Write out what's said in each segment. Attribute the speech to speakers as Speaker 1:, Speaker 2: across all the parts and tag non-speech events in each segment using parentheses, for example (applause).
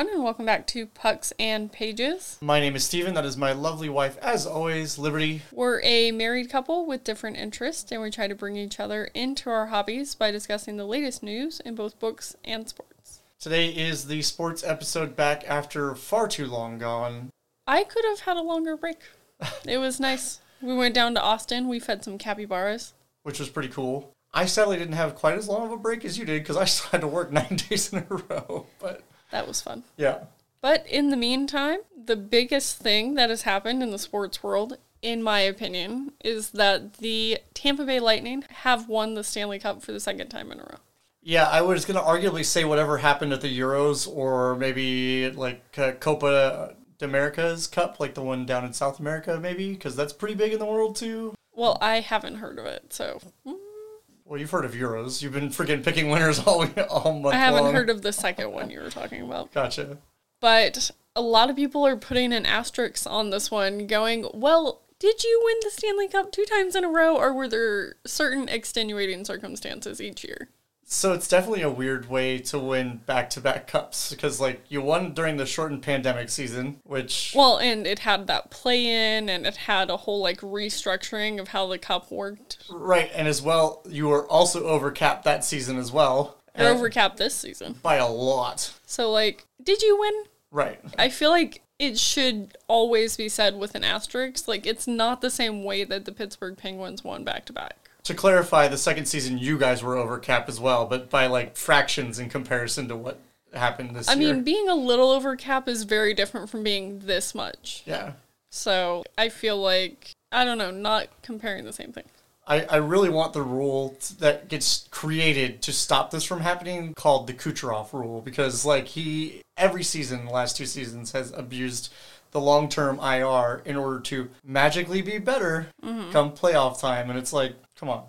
Speaker 1: everyone, and welcome back to Pucks and Pages.
Speaker 2: My name is Steven. That is my lovely wife, as always, Liberty.
Speaker 1: We're a married couple with different interests, and we try to bring each other into our hobbies by discussing the latest news in both books and sports.
Speaker 2: Today is the sports episode back after far too long gone.
Speaker 1: I could have had a longer break. (laughs) it was nice. We went down to Austin. We fed some capybaras.
Speaker 2: Which was pretty cool. I sadly didn't have quite as long of a break as you did because I still had to work (laughs) nine days in a row. But
Speaker 1: That was fun.
Speaker 2: yeah,
Speaker 1: But in the meantime, the biggest thing that has happened in the sports world, in my opinion, is that the Tampa Bay Lightning have won the Stanley Cup for the second time in a row.
Speaker 2: yeah, I was gonna arguably say whatever happened at the Euros or maybe like uh, Copa de America's Cup, like the one down in South America, maybe because that's pretty big in the world too.
Speaker 1: Well, I haven't heard of it, so mm,
Speaker 2: Well, you've heard of Euros. You've been freaking picking winners (laughs) all all month
Speaker 1: I haven't
Speaker 2: long.
Speaker 1: heard of the second one you were talking about.
Speaker 2: Gotcha.
Speaker 1: But a lot of people are putting an asterisk on this one, going, well, did you win the Stanley Cup two times in a row, or were there certain extenuating circumstances each year?
Speaker 2: So it's definitely a weird way to win back-to-back cups because like you won during the shortened pandemic season, which
Speaker 1: Well, and it had that play in, and it had a whole like restructuring of how the cup worked.
Speaker 2: right, and as well you were also overcapped that season as well. And
Speaker 1: overcapped this season.
Speaker 2: by a lot.
Speaker 1: So, like, did you win?
Speaker 2: Right.
Speaker 1: I feel like it should always be said with an asterisk. Like, it's not the same way that the Pittsburgh Penguins won back to back.
Speaker 2: To clarify, the second season you guys were overcapped as well, but by like fractions in comparison to what happened this
Speaker 1: I
Speaker 2: year.
Speaker 1: mean, being a little over cap is very different from being this much.
Speaker 2: yeah.
Speaker 1: So, I feel like, I don't know, not comparing the same thing.
Speaker 2: I, I really want the rule t- that gets created to stop this from happening called the Kucherov rule because like he every season the last two seasons has abused the long-term IR in order to magically be better mm-hmm. come playoff time and it's like come on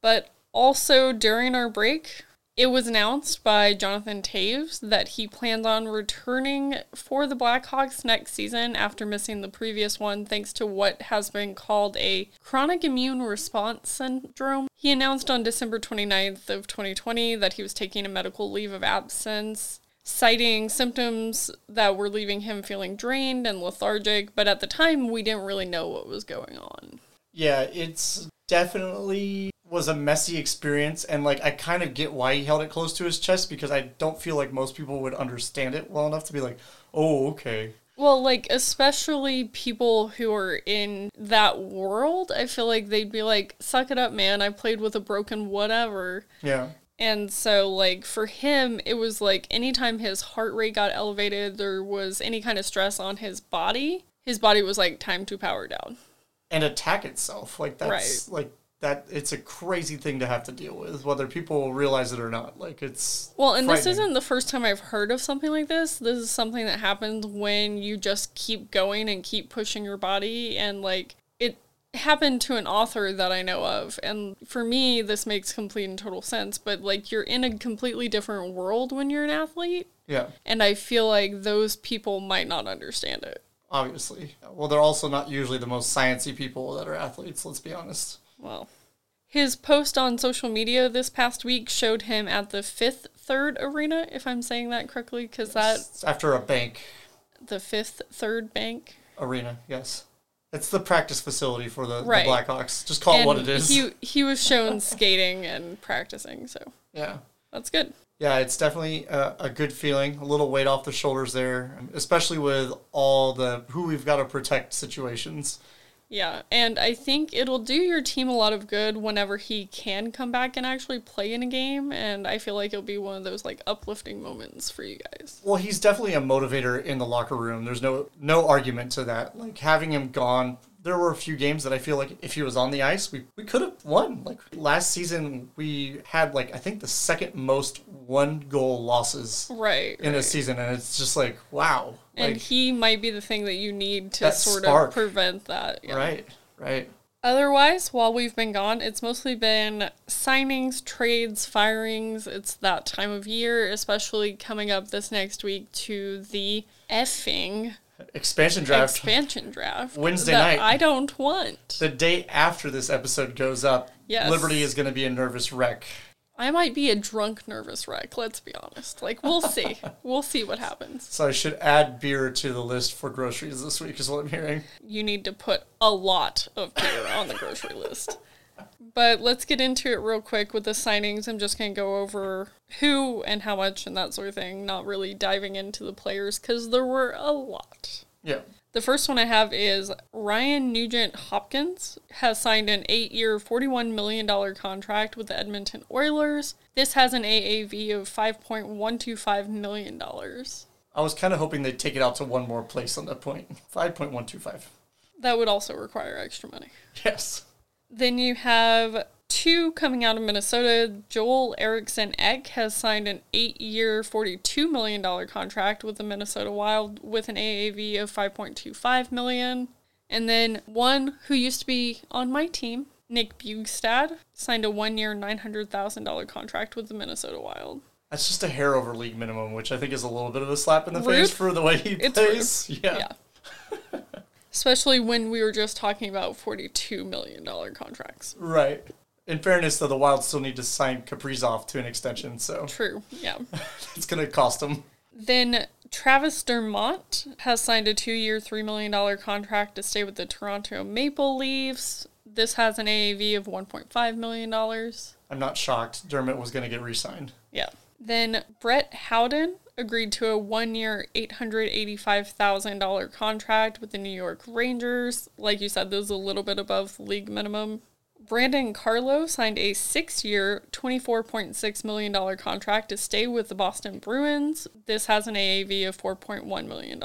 Speaker 1: But also during our break, it was announced by Jonathan Toews that he plans on returning for the Blackhawks next season after missing the previous one thanks to what has been called a chronic immune response syndrome. He announced on December 29th of 2020 that he was taking a medical leave of absence citing symptoms that were leaving him feeling drained and lethargic, but at the time we didn't really know what was going on.
Speaker 2: yeah it's definitely was a messy experience and like I kind of get why he held it close to his chest because I don't feel like most people would understand it well enough to be like oh okay
Speaker 1: Well, like, especially people who are in that world, I feel like they'd be like, suck it up, man. I played with a broken whatever.
Speaker 2: yeah
Speaker 1: And so, like, for him, it was like anytime his heart rate got elevated, there was any kind of stress on his body, his body was like, time to power down.
Speaker 2: And attack itself. Like that's like that. It's a crazy thing to have to deal with, whether people realize it or not. Like it's
Speaker 1: Well, and this isn't the first time I've heard of something like this. This is something that happens when you just keep going and keep pushing your body. And like it happened to an author that I know of. And for me, this makes complete and total sense. But like you're in a completely different world when you're an athlete.
Speaker 2: yeah,
Speaker 1: And I feel like those people might not understand it.
Speaker 2: Obviously. Well, they're also not usually the most sciencey people that are athletes. Let's be honest.
Speaker 1: Well, his post on social media this past week showed him at the fifth third arena, if I'm saying that correctly, because that
Speaker 2: It's after a bank
Speaker 1: the fifth third bank.
Speaker 2: arena, yes. It's the practice facility for the,
Speaker 1: Right.
Speaker 2: the Blackhawks. Just call it what it is.
Speaker 1: He he was shown (laughs) skating and practicing, so
Speaker 2: yeah.
Speaker 1: that's good.
Speaker 2: Yeah, it's definitely a, a good feeling. A little weight off the shoulders there, especially with all the who we've got to protect situations.
Speaker 1: Yeah, and I think it'll do your team a lot of good whenever he can come back and actually play in a game. And I feel like it'll be one of those like uplifting moments for you guys.
Speaker 2: Well, he's definitely a motivator in the locker room. There's no no argument to that. Like having him gone, there were a few games that I feel like if he was on the ice, we, we could have won. Like last season, we had like I think the second most one goal losses
Speaker 1: Right.
Speaker 2: in
Speaker 1: right.
Speaker 2: a season, and it's just like wow,
Speaker 1: and
Speaker 2: like
Speaker 1: he might be the thing that you need to sort
Speaker 2: spark.
Speaker 1: of prevent that. yeah.
Speaker 2: right, right.
Speaker 1: Otherwise, while we've been gone, it's mostly been signings, trades, firings. It's that time of year, especially coming up this next week to the effing
Speaker 2: Expansion draft.
Speaker 1: expansion draft.
Speaker 2: Wednesday night.
Speaker 1: I don't want.
Speaker 2: the day after this episode goes up,
Speaker 1: Yes.
Speaker 2: Liberty is going to be a nervous wreck.
Speaker 1: I might be a drunk, nervous wreck. Let's be honest. Like we'll (laughs) see. we'll see what happens.
Speaker 2: So I should add beer to the list for groceries this week, is what I'm hearing.
Speaker 1: You need to put a lot of beer on the grocery (laughs) list. But let's get into it real quick with the signings. I'm just going to go over who and how much and that sort of thing, not really diving into the players because there were a lot.
Speaker 2: Yeah.
Speaker 1: The first one I have is Ryan Nugent Hopkins has signed an eight year, $41 million contract with the Edmonton Oilers. This has an AAV of $5.125 million.
Speaker 2: I was kind of hoping they'd take it out to one more place on that point. (laughs) 5.125.
Speaker 1: That would also require extra money.
Speaker 2: Yes.
Speaker 1: Then you have two coming out of Minnesota. Joel Eriksson Ek has signed an eight year, $42 million contract with the Minnesota Wild with an AAV of 5.25 million. And then one who used to be on my team, Nick Bjugstad, signed a one year, $900,000 contract with the Minnesota Wild.
Speaker 2: That's just a hair over league minimum, which I think is a little bit of a slap in the
Speaker 1: Rude.
Speaker 2: face for the way he
Speaker 1: It's
Speaker 2: plays. Yeah.
Speaker 1: Yeah. Especially when we were just talking about $42 million contracts.
Speaker 2: Right. In fairness, though, the Wild still need to sign Kaprizov to an extension, so
Speaker 1: True, yeah. (laughs)
Speaker 2: it's going to cost them.
Speaker 1: Then Travis Dermott has signed a two year, $3 million contract to stay with the Toronto Maple Leafs. This has an AAV of $1.5 million.
Speaker 2: I'm not shocked. Dermott was going to get re signed.
Speaker 1: Yeah. Then Brett Howden agreed to a one year, $885,000 contract with the New York Rangers. Like you said, this is a little bit above league minimum. Brandon Carlo signed a six year, $24.6 million contract to stay with the Boston Bruins. This has an AAV of $4.1 million.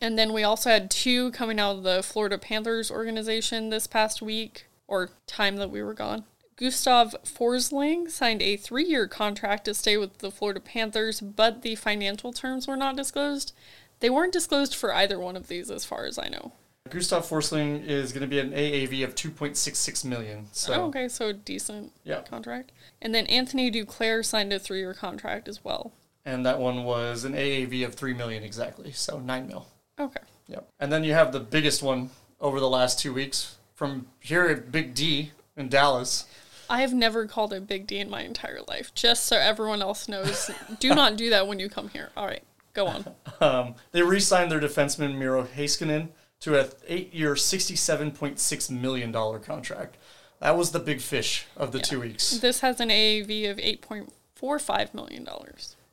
Speaker 1: And then we also had two coming out of the Florida Panthers organization this past week, or time that we were gone. Gustav Forsling signed a three year contract to stay with the Florida Panthers, but the financial terms were not disclosed. They weren't disclosed for either one of these, as far as I know.
Speaker 2: Gustav Forsling is going to be an AAV of 2.66 million. So,
Speaker 1: Oh, okay, so a decent
Speaker 2: Yeah.
Speaker 1: contract. And then Anthony Duclair signed a three year contract as well.
Speaker 2: and that one was an AAV of 3 million exactly, so 9 mil.
Speaker 1: Okay.
Speaker 2: Yep. And then you have the biggest one over the last two weeks from here at Big D in Dallas.
Speaker 1: I have never called it Big D in my entire life, just so everyone else knows. (laughs) do not do that when you come here. All right, go on. (laughs)
Speaker 2: Um, they re-signed their defenseman Miro Heiskanen to a eight-year, $67.6 million contract. That was the big fish of the two weeks.
Speaker 1: This has an AAV of $8.45 million.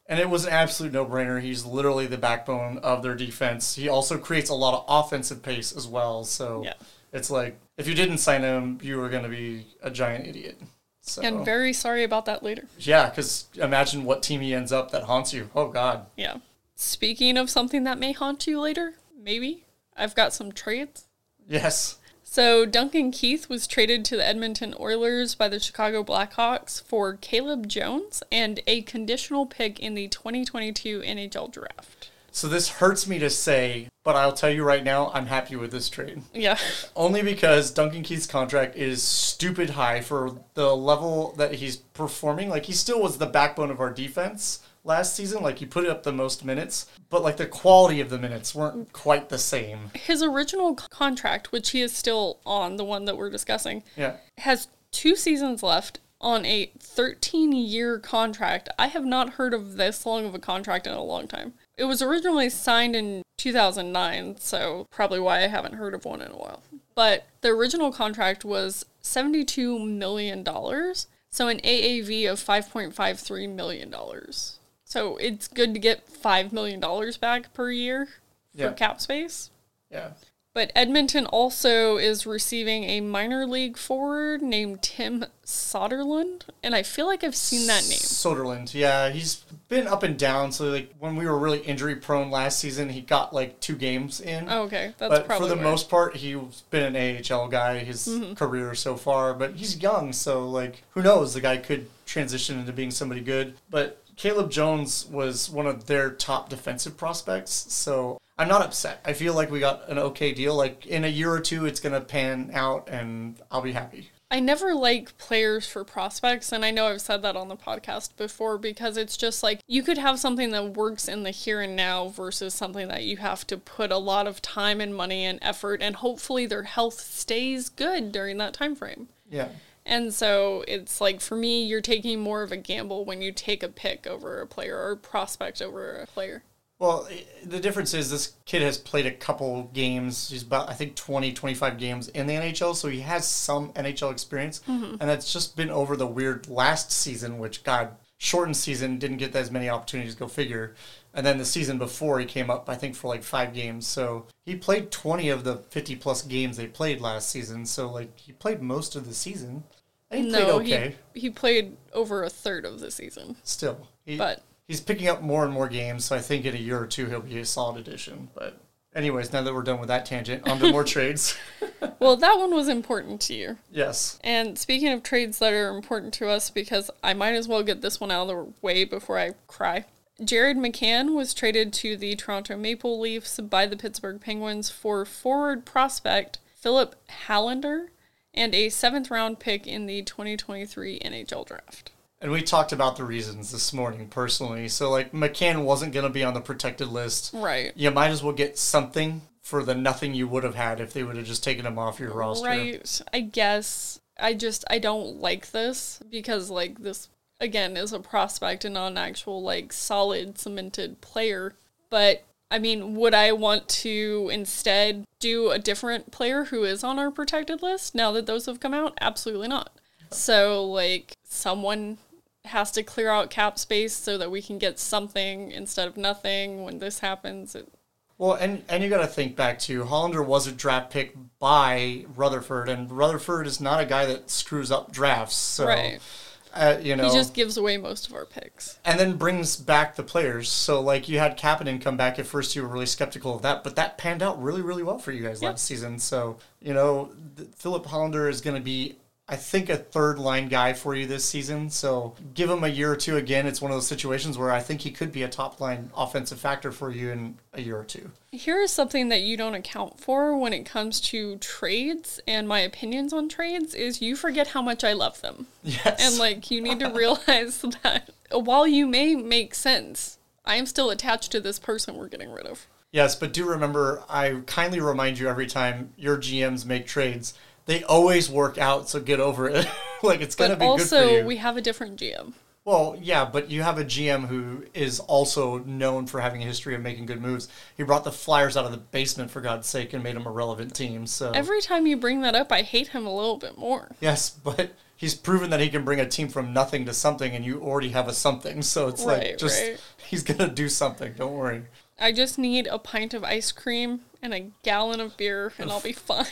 Speaker 2: And it was an absolute no-brainer. He's literally the backbone of their defense. He also creates a lot of offensive pace as well. So
Speaker 1: Yeah.
Speaker 2: it's like if you didn't sign him, you were going to be a giant idiot. So
Speaker 1: And very sorry about that later.
Speaker 2: yeah, because imagine what team he ends up that haunts you. Oh God.
Speaker 1: Yeah. Speaking of something that may haunt you later, maybe, I've got some trades.
Speaker 2: Yes.
Speaker 1: So Duncan Keith was traded to the Edmonton Oilers by the Chicago Blackhawks for Caleb Jones and a conditional pick in the 2022 NHL draft.
Speaker 2: So this hurts me to say, but I'll tell you right now, I'm happy with this trade.
Speaker 1: Yeah. (laughs)
Speaker 2: Only because Duncan Keith's contract is stupid high for the level that he's performing. Like he still was the backbone of our defense last season. Like he put up the most minutes, but like the quality of the minutes weren't quite the same.
Speaker 1: His original contract, which he is still on, the one that we're discussing,
Speaker 2: Yeah.
Speaker 1: has two seasons left on a 13 year contract. I have not heard of this long of a contract in a long time. It was originally signed in 2009, so probably why I haven't heard of one in a while. But the original contract was $72 million, so an AAV of $5.53 million. So it's good to get $5 million back per year for
Speaker 2: Yeah.
Speaker 1: cap space.
Speaker 2: Yeah.
Speaker 1: But Edmonton also is receiving a minor league forward named Tim Soderlund, and I feel like I've seen that name.
Speaker 2: Soderlund, yeah, he's been up and down. So like when we were really injury prone last season, he got like two games in.
Speaker 1: Oh, okay, that's
Speaker 2: but for the
Speaker 1: where-
Speaker 2: most part, he's been an AHL guy his
Speaker 1: Mm-hmm.
Speaker 2: career so far. But he's young, so like who knows? The guy could transition into being somebody good. But Caleb Jones was one of their top defensive prospects, so I'm not upset. I feel like we got an okay deal. Like in a year or two, it's gonna pan out, and I'll be happy.
Speaker 1: I never like players for prospects, and I know I've said that on the podcast before because it's just like you could have something that works in the here and now versus something that you have to put a lot of time and money and effort, and hopefully their health stays good during that time frame.
Speaker 2: Yeah.
Speaker 1: And so it's like for me, you're taking more of a gamble when you take a pick over a player or prospect over a player.
Speaker 2: Well, the difference is this kid has played a couple games. He's about, I think, 20, 25 games in the NHL, so he has some NHL experience. Mm-hmm. And that's just been over the weird last season, which, God, shortened season, didn't get as many opportunities, go figure. And then the season before, he came up, I think, for like five games. So he played 20 of the 50 plus games they played last season. So, like, he played most of the season. He played
Speaker 1: no,
Speaker 2: okay.
Speaker 1: he he played over a third of the season.
Speaker 2: Still. He,
Speaker 1: But
Speaker 2: he's picking up more and more games, so I think in a year or two he'll be a solid addition. But anyways, now that we're done with that tangent, on to more (laughs) trades. (laughs)
Speaker 1: well, that one was important to you.
Speaker 2: Yes.
Speaker 1: And speaking of trades that are important to us, because I might as well get this one out of the way before I cry. Jared McCann was traded to the Toronto Maple Leafs by the Pittsburgh Penguins for forward prospect Filip Hallander and a seventh round pick in the 2023 NHL draft.
Speaker 2: And we talked about the reasons this morning personally. So like McCann wasn't gonna be on the protected list.
Speaker 1: Right.
Speaker 2: You might as well get something for the nothing you would have had if they would have just taken him off your roster.
Speaker 1: Right. I guess I just I don't like this because like this again is a prospect and not an actual like solid cemented player. But I mean, would I want to instead do a different player who is on our protected list now that those have come out? Absolutely not. So like someone has to clear out cap space so that we can get something instead of nothing when this happens. It,
Speaker 2: Well, and and you got to think back to Hallander was a draft pick by Rutherford, and Rutherford is not a guy that screws up drafts. So,
Speaker 1: Right.
Speaker 2: Uh, you know,
Speaker 1: he just gives away most of our picks.
Speaker 2: and then brings back the players. So like you had Kapanen come back at first, you were really skeptical of that, but that panned out really, really well for you guys
Speaker 1: Yep.
Speaker 2: last season. So you know, Filip Hallander is going to be. I think a third line guy for you this season. So give him a year or two again. It's one of those situations where I think he could be a top line offensive factor for you in a year or two.
Speaker 1: Here is something that you don't account for when it comes to trades and my opinions on trades is you forget how much I love them.
Speaker 2: Yes.
Speaker 1: And like you need to (laughs) realize that while you may make sense, I am still attached to this person we're getting rid of.
Speaker 2: Yes, but do remember, I kindly remind you every time your GMs make trades, they always work out. So get over it. (laughs) like it's gonna
Speaker 1: But
Speaker 2: be good for
Speaker 1: also
Speaker 2: you.
Speaker 1: we have a different GM.
Speaker 2: well, yeah, but you have a GM who is also known for having a history of making good moves. He brought the Flyers out of the basement for God's sake and made them a relevant team. So
Speaker 1: Every time you bring that up, I hate him a little bit more.
Speaker 2: yes, but he's proven that he can bring a team from nothing to something, and you already have a something. So it's like just
Speaker 1: right. (laughs)
Speaker 2: he's gonna do something. Don't worry.
Speaker 1: I just need a pint of ice cream and a gallon of beer and I'll be (laughs) fine.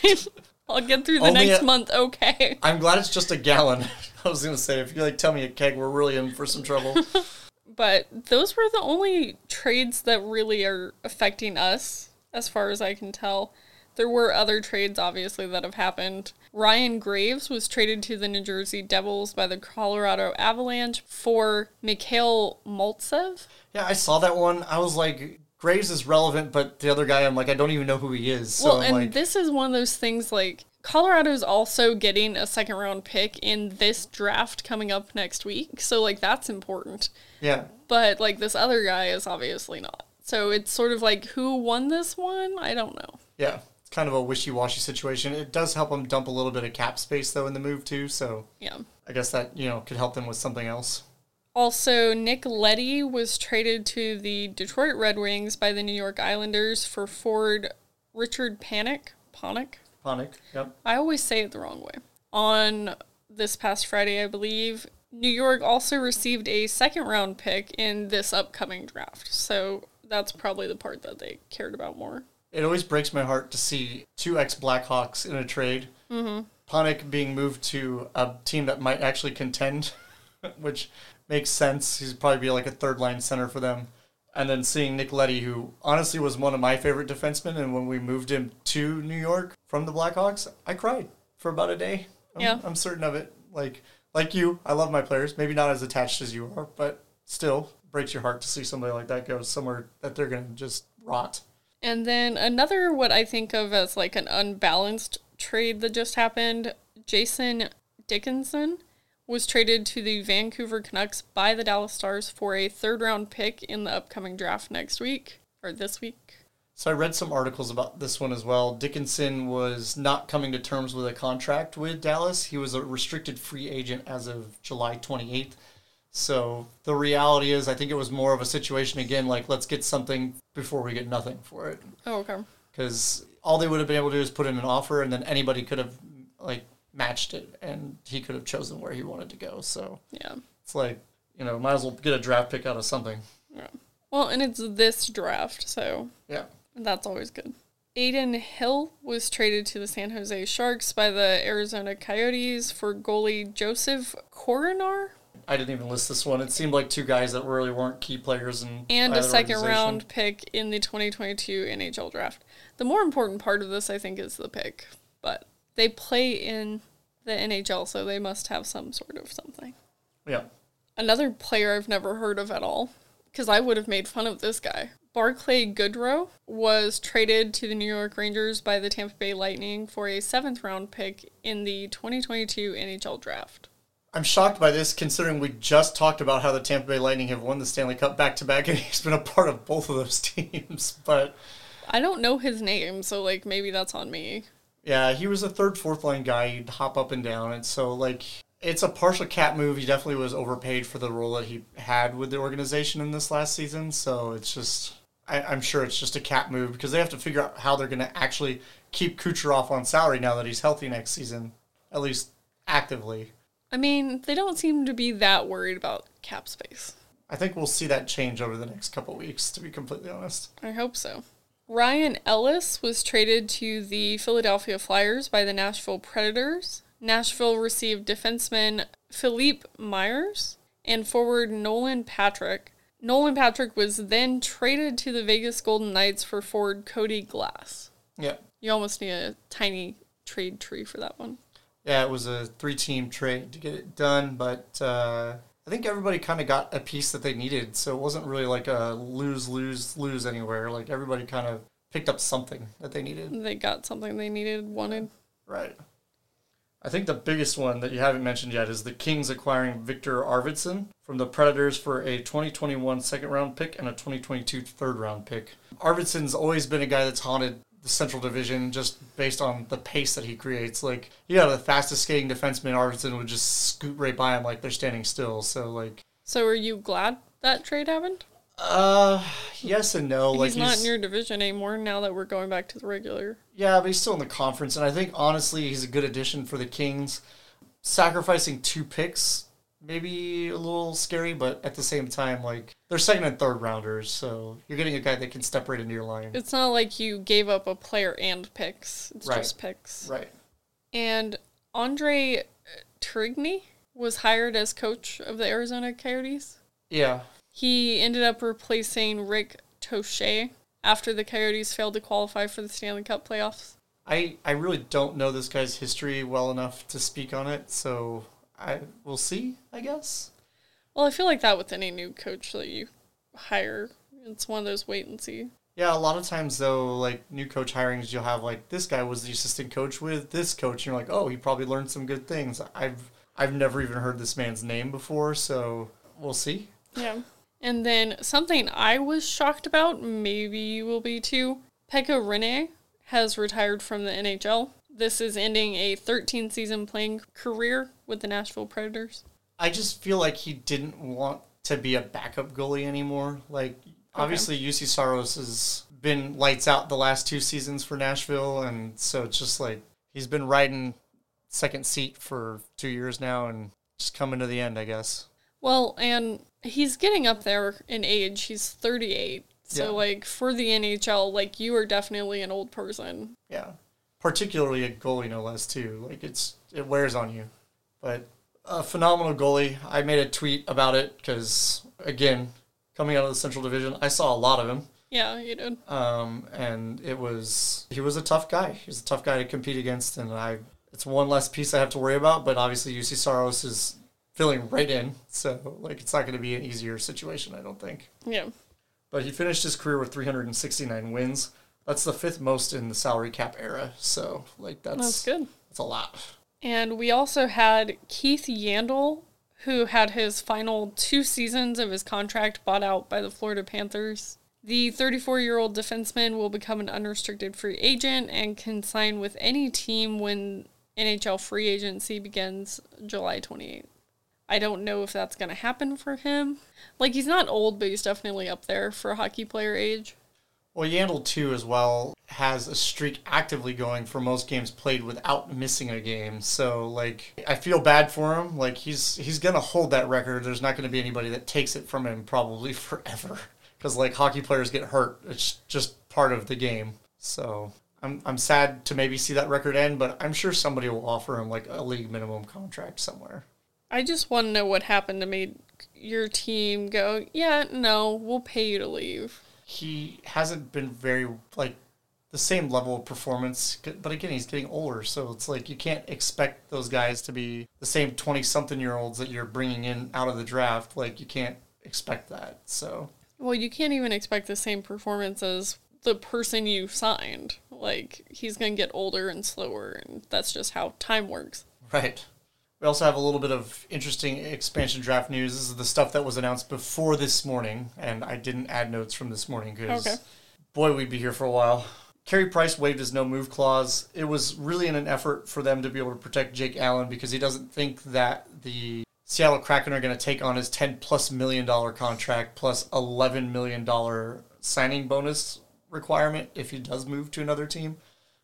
Speaker 1: I'll get through the
Speaker 2: Only
Speaker 1: next
Speaker 2: a-
Speaker 1: month okay. (laughs)
Speaker 2: I'm glad it's just a gallon. (laughs) I was gonna say if you like tell me a keg, we're really in for some trouble. (laughs)
Speaker 1: But those were the only trades that really are affecting us, as far as I can tell. There were other trades, obviously, that have happened. Ryan Graves was traded to the New Jersey Devils by the Colorado Avalanche for Mikhail Maltsev.
Speaker 2: Yeah, I saw that one. I was like, Graves is relevant, but the other guy, I'm like, I don't even know who he is. So
Speaker 1: well,
Speaker 2: I'm
Speaker 1: and
Speaker 2: like,
Speaker 1: this is one of those things like Colorado's also getting a second round pick in this draft coming up next week. So, like, that's important.
Speaker 2: yeah,
Speaker 1: But, like, this other guy is obviously not. So it's sort of like who won this one? I don't know.
Speaker 2: yeah. It's kind of a wishy-washy situation. It does help them dump a little bit of cap space though in the move too. So
Speaker 1: Yeah.
Speaker 2: I guess that you know could help them with something else.
Speaker 1: Also, Nick Leddy was traded to the Detroit Red Wings by the New York Islanders for forward Richard Panik. Panic?
Speaker 2: Ponic. Yep.
Speaker 1: I always say it the wrong way. On this past Friday, I believe, New York also received a second round pick in this upcoming draft. So that's probably the part that they cared about more.
Speaker 2: It always breaks my heart to see two ex Blackhawks in a trade. Mm-hmm. Ponic being moved to a team that might actually contend, (laughs) which makes sense. He's probably be like a third line center for them. And then seeing Nick Leddy, who honestly was one of my favorite defensemen, and when we moved him to New York from the Blackhawks, I cried for about a day. I'm,
Speaker 1: Yeah.
Speaker 2: I'm certain of it. Like like you, I love my players. Maybe not as attached as you are, but still breaks your heart to see somebody like that go somewhere that they're gonna just rot.
Speaker 1: And then another, what I think of as like an unbalanced trade that just happened Jason Dickinson was traded to the Vancouver Canucks by the Dallas Stars for a third round pick in the upcoming draft next week or this week.
Speaker 2: So I read some articles about this one as well. Dickinson was not coming to terms with a contract with Dallas. He was a restricted free agent as of July 28th. So the reality is, I think it was more of a situation again, like let's get something before we get nothing for it.
Speaker 1: Oh, okay.
Speaker 2: Because all they would have been able to do is put in an offer, and then anybody could have like matched it, and he could have chosen where he wanted to go. So
Speaker 1: Yeah.
Speaker 2: it's like you know, might as well get a draft pick out of something.
Speaker 1: Yeah. Well, and it's this draft, so
Speaker 2: Yeah.
Speaker 1: that's always good. Adin Hill was traded to the San Jose Sharks by the Arizona Coyotes for goalie Josef Korenar
Speaker 2: I didn't even list this one. It seemed like two guys that really weren't key players in
Speaker 1: and a second round pick in the 2022 NHL draft. The more important part of this, I think, is the pick, but they play in the NHL, so they must have some sort of something.
Speaker 2: Yeah.
Speaker 1: Another player I've never heard of at all, because I would have made fun of this guy. Barclay Goodrow was traded to the New York Rangers by the Tampa Bay Lightning for a seventh round pick in the 2022 NHL draft.
Speaker 2: I'm shocked by this considering we just talked about how the Tampa Bay Lightning have won the Stanley Cup back to back and he's been a part of both of those (laughs) teams. But
Speaker 1: I don't know his name, so like maybe that's on me.
Speaker 2: Yeah, he was a third, fourth line guy. He'd hop up and down. And so, like, it's a partial cap move. He definitely was overpaid for the role that he had with the organization in this last season. So it's just, I, I'm sure it's just a cap move because they have to figure out how they're going to actually keep Kucherov on salary now that he's healthy next season, at least actively.
Speaker 1: I mean, they don't seem to be that worried about cap space.
Speaker 2: I think we'll see that change over the next couple weeks, to be completely honest.
Speaker 1: I hope so. Ryan Ellis was traded to the Philadelphia Flyers by the Nashville Predators. Nashville received defenseman Philippe Myers and forward Nolan Patrick. Nolan Patrick was then traded to the Vegas Golden Knights for forward Cody Glass.
Speaker 2: Yeah.
Speaker 1: You almost need a tiny trade tree for that one.
Speaker 2: Yeah, it was a three team trade to get it done, but uh, I think everybody kind of got a piece that they needed. So it wasn't really like a lose, lose, lose anywhere. Like everybody kind of picked up something that they needed.
Speaker 1: They got something they needed, wanted.
Speaker 2: Right. I think the biggest one that you haven't mentioned yet is the Kings acquiring Victor Arvidsson from the Predators for a 2021 second round pick and a 2022 third round pick. Arvidsson's always been a guy that's haunted the Central Division just based on the pace that he creates. Like, you got the fastest skating defenseman, Arvidsson would just scoot right by him like they're standing still. So, like,
Speaker 1: So are you glad that trade happened?
Speaker 2: uh, yes and no. Like,
Speaker 1: he's not in your division anymore now that we're going back to the regular.
Speaker 2: Yeah, but he's still in the conference, and I think honestly he's a good addition for the Kings. Sacrificing two picks, maybe a little scary, but at the same time, like they're second and third rounders, so you're getting a guy that can step right into your line.
Speaker 1: It's not like you gave up a player and picks. It's
Speaker 2: Right.
Speaker 1: just picks.
Speaker 2: Right.
Speaker 1: And Andre Tourigny was hired as coach of the Arizona Coyotes.
Speaker 2: Yeah.
Speaker 1: He ended up replacing Rick Tocchet after the Coyotes failed to qualify for the Stanley Cup playoffs.
Speaker 2: I I really don't know this guy's history well enough to speak on it, so I will see. I guess.
Speaker 1: Well, I feel like that with any new coach that you hire, it's one of those wait and see.
Speaker 2: Yeah, a lot of times though, like new coach hirings, you'll have like this guy was the assistant coach with this coach, and you're like, oh, he probably learned some good things. I've I've never even heard this man's name before, so we'll see.
Speaker 1: Yeah. And then something I was shocked about, maybe you will be too. Pekka Rinne has retired from the NHL. This is ending a 13 season playing career with the Nashville Predators.
Speaker 2: I just feel like he didn't want to be a backup goalie anymore. Like obviously Juuse Saros has been lights out the last two seasons for Nashville, and so it's just like he's been riding second seat for two years now, and just coming to the end, I guess.
Speaker 1: Well, and he's getting up there in age. He's 38. So,
Speaker 2: Yeah.
Speaker 1: like, for the NHL, like, you are definitely an old person.
Speaker 2: Yeah, particularly a goalie, no less too. Like it's it wears on you, but a phenomenal goalie. I made a tweet about it because again, coming out of the Central Division, I saw a lot of him.
Speaker 1: Yeah, you did.
Speaker 2: um, and it was he was a tough guy. He was a tough guy to compete against, and I it's one less piece I have to worry about. But obviously, Juuse Saros is filling right in, so like it's not going to be an easier situation, I don't think.
Speaker 1: Yeah.
Speaker 2: But he finished his career with 369 wins. That's the fifth most in the salary cap era. So like that's
Speaker 1: That's good.
Speaker 2: That's a lot.
Speaker 1: And we also had Keith Yandle, who had his final two seasons of his contract bought out by the Florida Panthers. The 34 year old defenseman will become an unrestricted free agent and can sign with any team when NHL free agency begins July 28th. I don't know if that's going to happen for him. Like, he's not old, but he's definitely up there for a hockey player age.
Speaker 2: Well, Yandle too, as well, has a streak actively going for most games played without missing a game. So, like, I feel bad for him. Like, he's he's gonna hold that record. There's not gonna be anybody that takes it from him probably (laughs) forever. Because like hockey players get hurt. It's just part of the game. So I'm I'm sad to maybe see that record end, but I'm sure somebody will offer him like a league minimum contract somewhere.
Speaker 1: I just want to know what happened to make your team go, yeah, no, we'll pay you to leave
Speaker 2: he hasn't been very like the same level of performance but again he's getting older so it's like you can't expect those guys to be the same 20 something year olds that you're bringing in out of the draft like you can't expect that so.
Speaker 1: Well you can't even expect the same performance as the person you signed. Like he's going to get older and slower and that's just how time works.
Speaker 2: Right we also have a little bit of interesting expansion draft news. This is the stuff that was announced before this morning, and I didn't add notes from this morning because, okay. boy, we'd be here for a while. Carey Price waived his no move clause. It was really in an effort for them to be able to protect Jake Allen because he doesn't think that the Seattle Kraken are going to take on his 10 plus million dollar contract plus 11 million dollar signing bonus requirement if he does move to another team.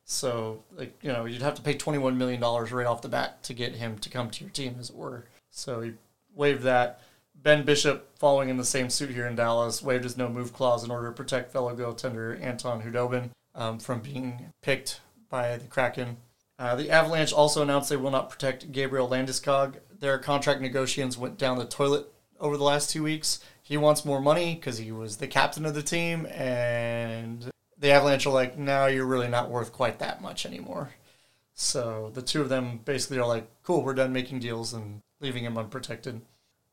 Speaker 2: So, like, you know, you'd have to pay $21 million right off the bat to get him to come to your team, as it were. So he waived that. Ben Bishop, following in the same suit here in Dallas, waived his no move clause in order to protect fellow goaltender Anton Khudobin um, from being picked by the Kraken. Uh, the Avalanche also announced they will not protect Gabriel Landeskog. Their contract negotiations went down the toilet over the last two weeks. He wants more money because he was the captain of the team, and the Avalanche are like, no, you're really not worth quite that much anymore. So the two of them basically are like, cool, we're done making deals and leaving him unprotected.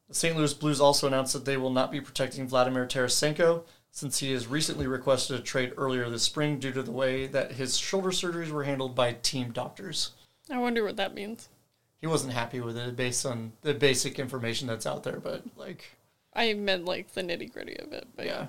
Speaker 2: The St. Louis Blues also announced that they will not be protecting Vladimir Tarasenko since he has recently requested a trade earlier this spring due to the way that his shoulder surgeries were handled by team doctors.
Speaker 1: I wonder what that means.
Speaker 2: He wasn't happy with it based on the basic information that's out there, but like.
Speaker 1: I meant like the nitty gritty of it, but yeah.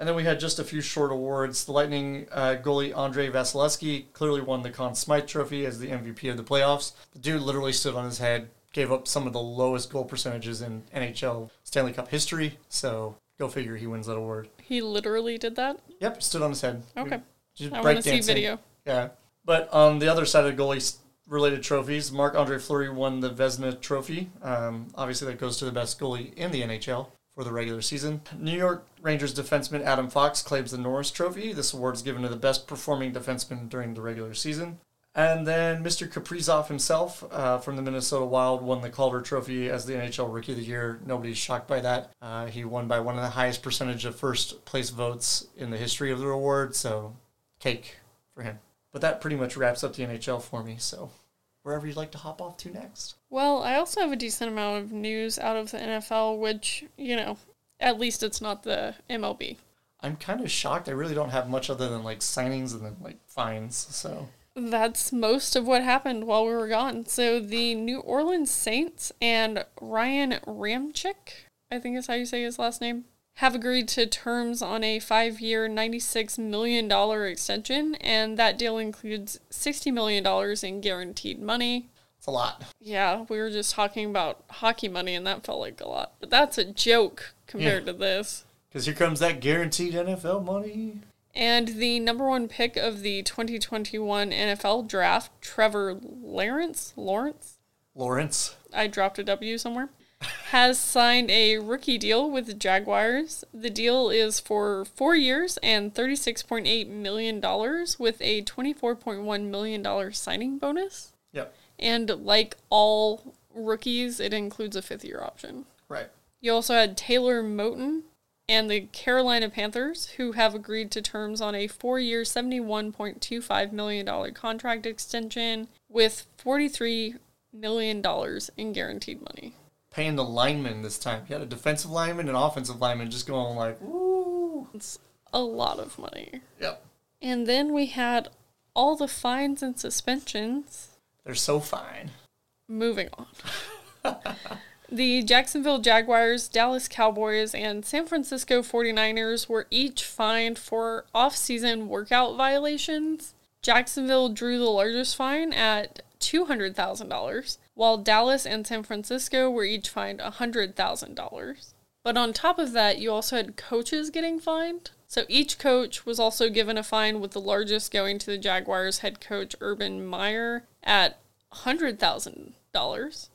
Speaker 2: And then we had just a few short awards. The Lightning uh, goalie Andrei Vasilevskiy clearly won the Conn Smythe Trophy as the MVP of the playoffs. The dude literally stood on his head, gave up some of the lowest goal percentages in NHL Stanley Cup history. So go figure, he wins that award.
Speaker 1: He literally did that.
Speaker 2: Yep, stood on his head.
Speaker 1: Okay, just I want to see video.
Speaker 2: Yeah, but on the other side of the goalie related trophies, Marc Andre Fleury won the Vezina Trophy. Um, obviously, that goes to the best goalie in the NHL for the regular season. New York Rangers defenseman Adam Fox claims the Norris Trophy. This award is given to the best performing defenseman during the regular season. And then Mr. Kaprizov himself uh, from the Minnesota Wild won the Calder Trophy as the NHL Rookie of the Year. Nobody's shocked by that. Uh, he won by one of the highest percentage of first place votes in the history of the award, so cake for him. But that pretty much wraps up the NHL for me, so wherever you'd like to hop off to next.
Speaker 1: Well, I also have a decent amount of news out of the NFL, which, you know, at least it's not the MLB.
Speaker 2: I'm kind of shocked. I really don't have much other than like signings and then like fines. So
Speaker 1: that's most of what happened while we were gone. So the New Orleans Saints and Ryan Ramczyk, I think is how you say his last name, have agreed to terms on a five year, $96 million extension, and that deal includes $60 million in guaranteed money.
Speaker 2: It's a lot.
Speaker 1: Yeah, we were just talking about hockey money, and that felt like a lot. But that's a joke compared yeah. to this.
Speaker 2: Because here comes that guaranteed NFL money.
Speaker 1: And the number one pick of the 2021 NFL draft, Trevor Lawrence, Lawrence,
Speaker 2: Lawrence.
Speaker 1: I dropped a W somewhere has signed a rookie deal with the Jaguars. The deal is for four years and $36.8 million with a $24.1 million signing bonus.
Speaker 2: Yep.
Speaker 1: And like all rookies, it includes a fifth year option.
Speaker 2: Right.
Speaker 1: You also had Taylor Moton and the Carolina Panthers, who have agreed to terms on a four year, $71.25 million contract extension with $43 million in guaranteed money
Speaker 2: paying the lineman this time. He had a defensive lineman and offensive lineman just going like, woo.
Speaker 1: It's a lot of money.
Speaker 2: Yep.
Speaker 1: And then we had all the fines and suspensions.
Speaker 2: They're so fine.
Speaker 1: Moving on. (laughs) The Jacksonville Jaguars, Dallas Cowboys, and San Francisco 49ers were each fined for off season workout violations. Jacksonville drew the largest fine at $200,000, while Dallas and San Francisco were each fined $100,000. But on top of that, you also had coaches getting fined. So each coach was also given a fine, with the largest going to the Jaguars head coach Urban Meyer at $100,000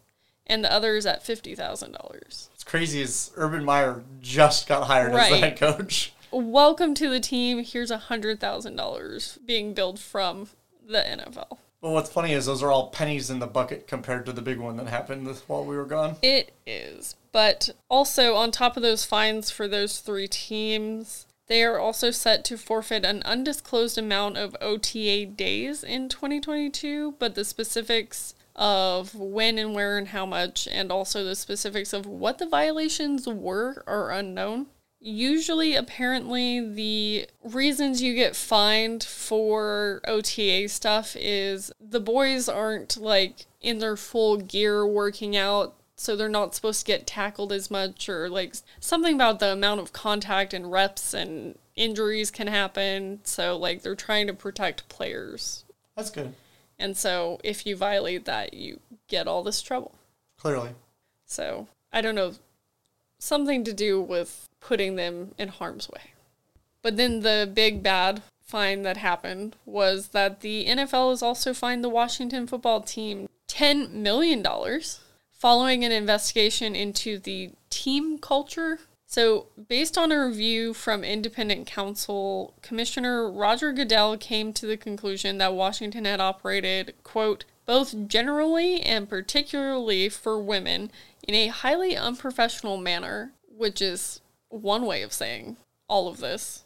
Speaker 1: and the others at $50,000.
Speaker 2: It's crazy as Urban Meyer just got hired as the head coach.
Speaker 1: Welcome to the team. Here's $100,000 being billed from the NFL.
Speaker 2: But what's funny is those are all pennies in the bucket compared to the big one that happened while we were gone.
Speaker 1: It is. But also, on top of those fines for those three teams, they are also set to forfeit an undisclosed amount of OTA days in 2022, but the specifics of when and where and how much, and also the specifics of what the violations were, are unknown. Usually, apparently, the reasons you get fined for OTA stuff is the boys aren't like in their full gear working out, so they're not supposed to get tackled as much, or like something about the amount of contact and reps and injuries can happen. So, like, they're trying to protect players.
Speaker 2: That's good.
Speaker 1: And so, if you violate that, you get all this trouble.
Speaker 2: Clearly.
Speaker 1: So I don't know, something to do with putting them in harm's way. But then the big bad fine that happened was that the NFL has also fined the Washington football team $10 million following an investigation into the team culture. So, based on a review from independent counsel, Commissioner Roger Goodell came to the conclusion that Washington had operated, quote, both generally and particularly for women in a highly unprofessional manner, which is one way of saying all of this.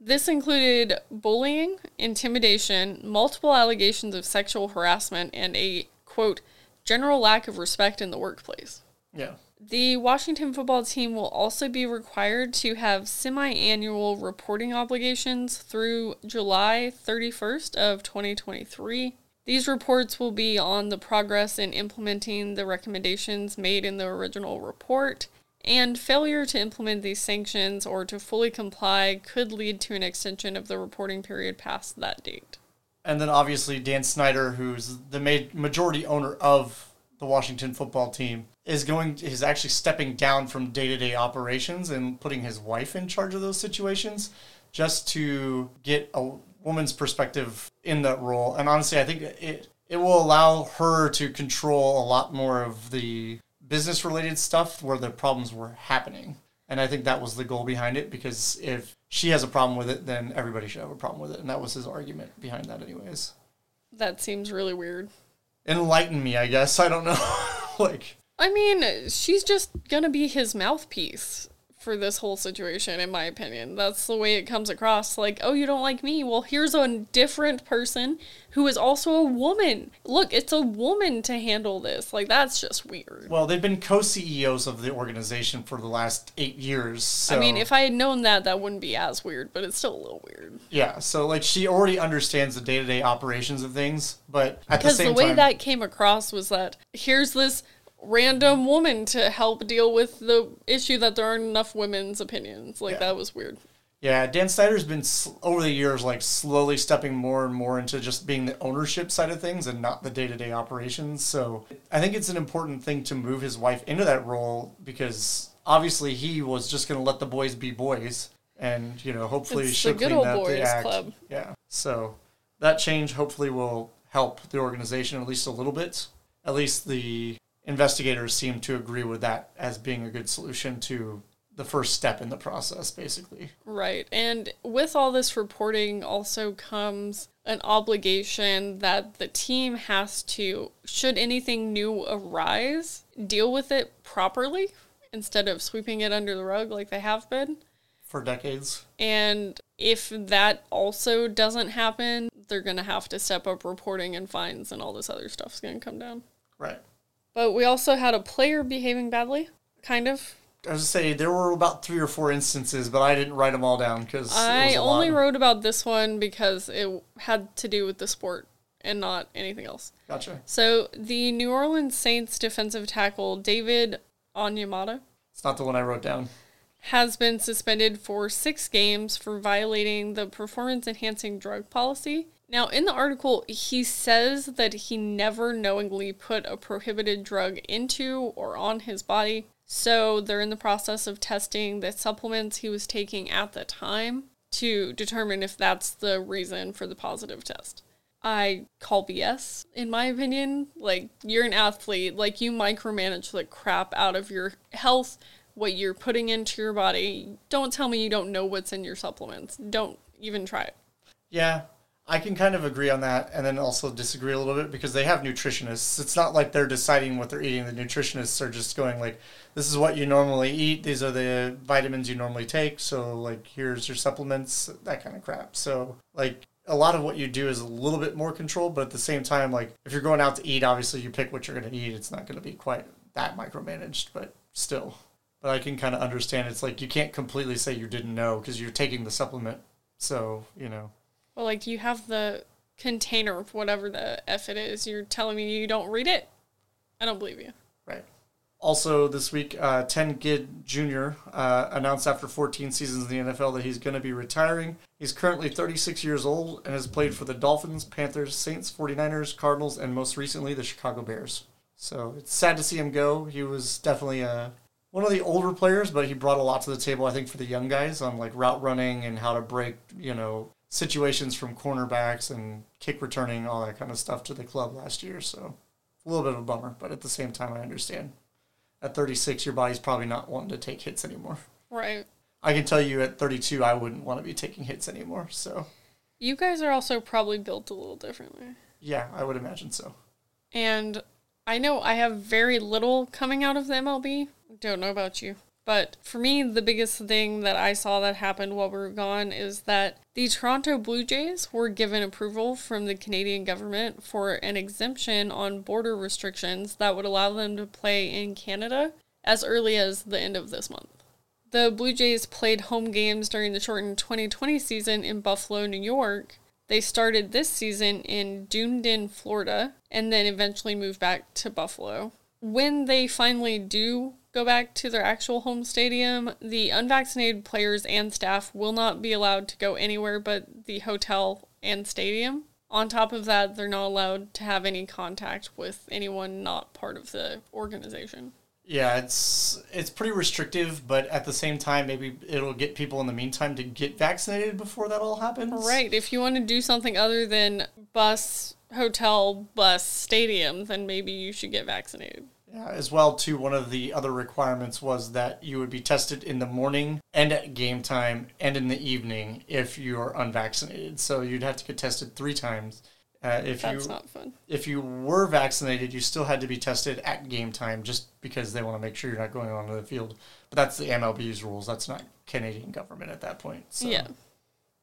Speaker 1: This included bullying, intimidation, multiple allegations of sexual harassment, and a, quote, general lack of respect in the workplace.
Speaker 2: Yeah.
Speaker 1: The Washington football team will also be required to have semi-annual reporting obligations through July 31st of 2023. These reports will be on the progress in implementing the recommendations made in the original report, and failure to implement these sanctions or to fully comply could lead to an extension of the reporting period past that date.
Speaker 2: And then obviously Dan Snyder, who's the ma- majority owner of the Washington football team, is going is actually stepping down from day to day operations and putting his wife in charge of those situations, just to get a woman's perspective in that role. And honestly, I think it it will allow her to control a lot more of the business related stuff where the problems were happening. And I think that was the goal behind it because if she has a problem with it, then everybody should have a problem with it. And that was his argument behind that, anyways.
Speaker 1: That seems really weird.
Speaker 2: Enlighten me, I guess. I don't know. (laughs) like,
Speaker 1: I mean, she's just gonna be his mouthpiece for this whole situation, in my opinion. That's the way it comes across. Like, oh, you don't like me? Well, here's a different person who is also a woman. Look, it's a woman to handle this. Like, that's just weird.
Speaker 2: well, they've been co CEOs of the organization for the last eight years. So,
Speaker 1: I mean, if I had known that, that wouldn't be as weird, but it's still a little weird.
Speaker 2: yeah, so like she already understands the day to day operations of things, but at the
Speaker 1: Because
Speaker 2: same
Speaker 1: the way
Speaker 2: time,
Speaker 1: that came across was that here's this random woman to help deal with the issue that there aren't enough women's opinions. Like,
Speaker 2: Yeah.
Speaker 1: that was weird.
Speaker 2: Yeah, Dan Snyder's been over the years like slowly stepping more and more into just being the ownership side of things and not the day-to-day operations. So, I think it's an important thing to move his wife into that role because obviously he was just going to let the boys be boys and, you know, hopefully
Speaker 1: It's
Speaker 2: she'll clean up the
Speaker 1: boys
Speaker 2: act.
Speaker 1: club.
Speaker 2: Yeah. So, that change hopefully will help the organization at least a little bit. At least the investigators seem to agree with that as being a good solution to the first step in the process basically.
Speaker 1: Right. And with all this reporting also comes an obligation that the team has to, should anything new arise, deal with it properly instead of sweeping it under the rug like they have been.
Speaker 2: for decades.
Speaker 1: And if that also doesn't happen, they're going to have to step up reporting and fines and all this other stuff's going to come down.
Speaker 2: Right.
Speaker 1: But we also had a player behaving badly, kind of.
Speaker 2: I was to say there were about three or four instances, but I didn't write them all down because
Speaker 1: I only wrote about this one because it had to do with the sport and not anything else.
Speaker 2: Gotcha.
Speaker 1: So the New Orleans Saints defensive tackle David Onyemata,
Speaker 2: It's not the one I wrote down.
Speaker 1: has been suspended for six games for violating the performance enhancing drug policy. Now, in the article, he says that he never knowingly put a prohibited drug into or on his body. So they're in the process of testing the supplements he was taking at the time to determine if that's the reason for the positive test. I call BS, in my opinion. Like, you're an athlete, like, you micromanage the crap out of your health, what you're putting into your body. Don't tell me you don't know what's in your supplements. Don't even try it.
Speaker 2: Yeah, I can kind of agree on that and then also disagree a little bit because they have nutritionists. It's not like they're deciding what they're eating. The nutritionists are just going like, this is what you normally eat. These are the vitamins you normally take. So like, here's your supplements, that kind of crap. So like, a lot of what you do is a little bit more controlled, but at the same time, like if you're going out to eat, obviously you pick what you're going to eat. It's not going to be quite that micromanaged, but still. But I can kind of understand. It's like you can't completely say you didn't know because you're taking the supplement. So you know.
Speaker 1: Well, like, you have the container of whatever the F it is. You're telling me you don't read it? I don't believe you.
Speaker 2: Right. Also, this week, uh, Ted Ginn Jr. Uh, announced after 14 seasons in the NFL that he's going to be retiring. He's currently 36 years old and has played for the Dolphins, Panthers, Saints, 49ers, Cardinals, and most recently the Chicago Bears. So it's sad to see him go. He was definitely uh, one of the older players, but he brought a lot to the table, I think, for the young guys on like route running and how to break, you know, situations from cornerbacks and kick returning, all that kind of stuff to the club last year. So a little bit of a bummer, but at the same time, I understand at 36, your body's probably not wanting to take hits anymore.
Speaker 1: Right.
Speaker 2: I can tell you at 32, I wouldn't want to be taking hits anymore. So,
Speaker 1: You guys are also probably built a little differently.
Speaker 2: yeah, I would imagine so.
Speaker 1: And I know I have very little coming out of the MLB. Don't know about you. But for me, the biggest thing that I saw that happened while we were gone is that the Toronto Blue Jays were given approval from the Canadian government for an exemption on border restrictions that would allow them to play in Canada as early as the end of this month. The Blue Jays played home games during the shortened 2020 season in Buffalo, New York. They started this season in Dunedin, Florida, and then eventually moved back to Buffalo. When they finally do go back to their actual home stadium, the unvaccinated players and staff will not be allowed to go anywhere but the hotel and stadium. On top of that, they're not allowed to have any contact with anyone not part of the organization.
Speaker 2: Yeah, it's it's pretty restrictive, but at the same time, maybe it'll get people in the meantime to get vaccinated before that all happens.
Speaker 1: Right. If you want to do something other than bus, hotel, bus, stadium, then maybe you should get vaccinated.
Speaker 2: Yeah, as well too. One of the other requirements was that you would be tested in the morning and at game time and in the evening if you are unvaccinated. So you'd have to get tested three times. Uh, if
Speaker 1: That's
Speaker 2: you
Speaker 1: not fun.
Speaker 2: if you were vaccinated, you still had to be tested at game time just because they want to make sure you're not going onto the field. But that's the MLB's rules. That's not Canadian government at that point. So.
Speaker 1: Yeah.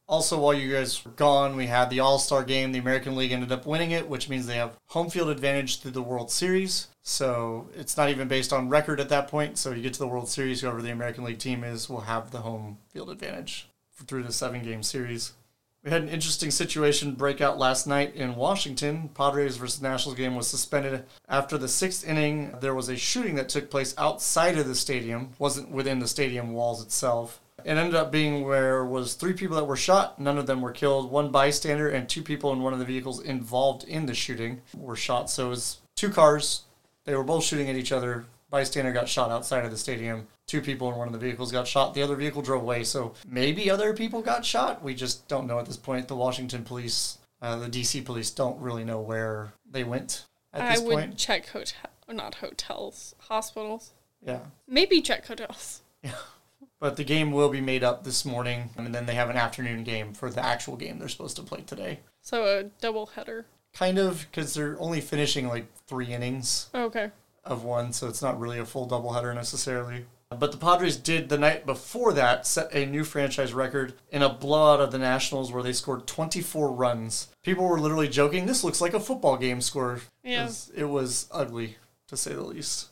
Speaker 2: Also, while you guys were gone, we had the All Star game. The American League ended up winning it, which means they have home field advantage through the World Series. So it's not even based on record at that point. So you get to the World Series, whoever the American League team is will have the home field advantage through the seven game series. We had an interesting situation break out last night in Washington. Padres versus Nationals game was suspended after the sixth inning. There was a shooting that took place outside of the stadium, wasn't within the stadium walls itself. It ended up being where was three people that were shot. None of them were killed. One bystander and two people in one of the vehicles involved in the shooting were shot. So it was two cars. They were both shooting at each other. Bystander got shot outside of the stadium. Two people in one of the vehicles got shot. The other vehicle drove away. So maybe other people got shot. We just don't know at this point. The Washington police, uh, the DC police, don't really know where they went at
Speaker 1: I would
Speaker 2: point.
Speaker 1: check hotel, not hotels, hospitals.
Speaker 2: Yeah.
Speaker 1: Maybe check hotels. Yeah.
Speaker 2: But the game will be made up this morning, and then they have an afternoon game for the actual game they're supposed to play today.
Speaker 1: So a double header.
Speaker 2: Kind of, because they're only finishing like three innings oh,
Speaker 1: Okay.
Speaker 2: of one, so it's not really a full doubleheader necessarily. But the Padres did the night before that set a new franchise record in a blowout of the Nationals where they scored 24 runs. People were literally joking, this looks like a football game score.
Speaker 1: Yeah.
Speaker 2: 'cause It was ugly, to say the least.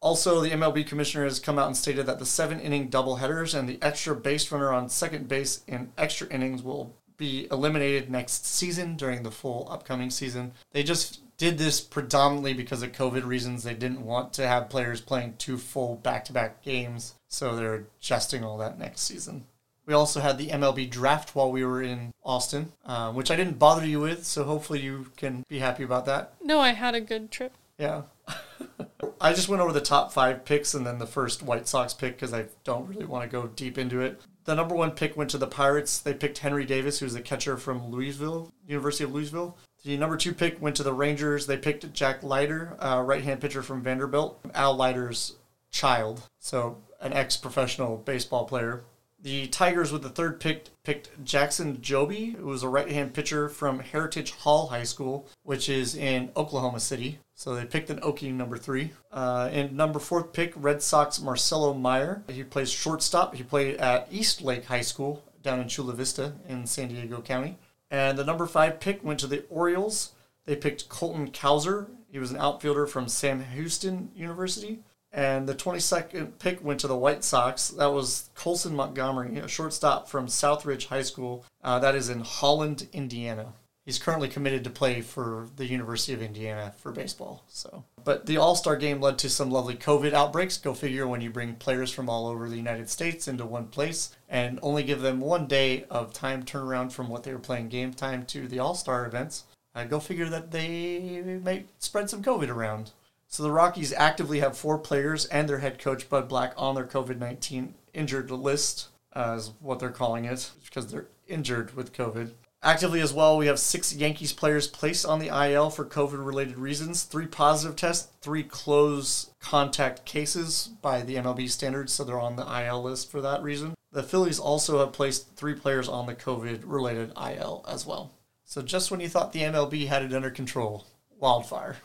Speaker 2: Also, the MLB commissioner has come out and stated that the seven inning doubleheaders and the extra base runner on second base in extra innings will be eliminated next season during the full upcoming season. They just did this predominantly because of COVID reasons. They didn't want to have players playing two full back to back games, so they're adjusting all that next season. We also had the MLB draft while we were in Austin, uh, which I didn't bother you with, so hopefully you can be happy about that.
Speaker 1: No, I had a good trip.
Speaker 2: Yeah. (laughs) I just went over the top five picks and then the first White Sox pick because I don't really want to go deep into it. The number one pick went to the Pirates. They picked Henry Davis, who's a catcher from Louisville, University of Louisville. The number two pick went to the Rangers. They picked Jack Leiter, a right hand pitcher from Vanderbilt, Al Leiter's child, so an ex professional baseball player. The Tigers, with the third pick, picked Jackson Jobe, who was a right hand pitcher from Heritage Hall High School, which is in Oklahoma City. So they picked an Okie number three. Uh, and number fourth pick, Red Sox Marcelo Mayer. He plays shortstop. He played at East Lake High School down in Chula Vista in San Diego County. And the number five pick went to the Orioles. They picked Colton Cowser. He was an outfielder from Sam Houston University. And the 22nd pick went to the White Sox. That was Colson Montgomery, a shortstop from Southridge High School. Uh, that is in Holland, Indiana. He's currently committed to play for the University of Indiana for baseball. So, but the All Star game led to some lovely COVID outbreaks. Go figure when you bring players from all over the United States into one place and only give them one day of time turnaround from what they were playing game time to the All Star events. Uh, go figure that they may spread some COVID around. So the Rockies actively have four players and their head coach Bud Black on their COVID nineteen injured list, uh, is what they're calling it, because they're injured with COVID. Actively as well, we have six Yankees players placed on the IL for COVID related reasons three positive tests, three close contact cases by the MLB standards, so they're on the IL list for that reason. The Phillies also have placed three players on the COVID related IL as well. So just when you thought the MLB had it under control, wildfire.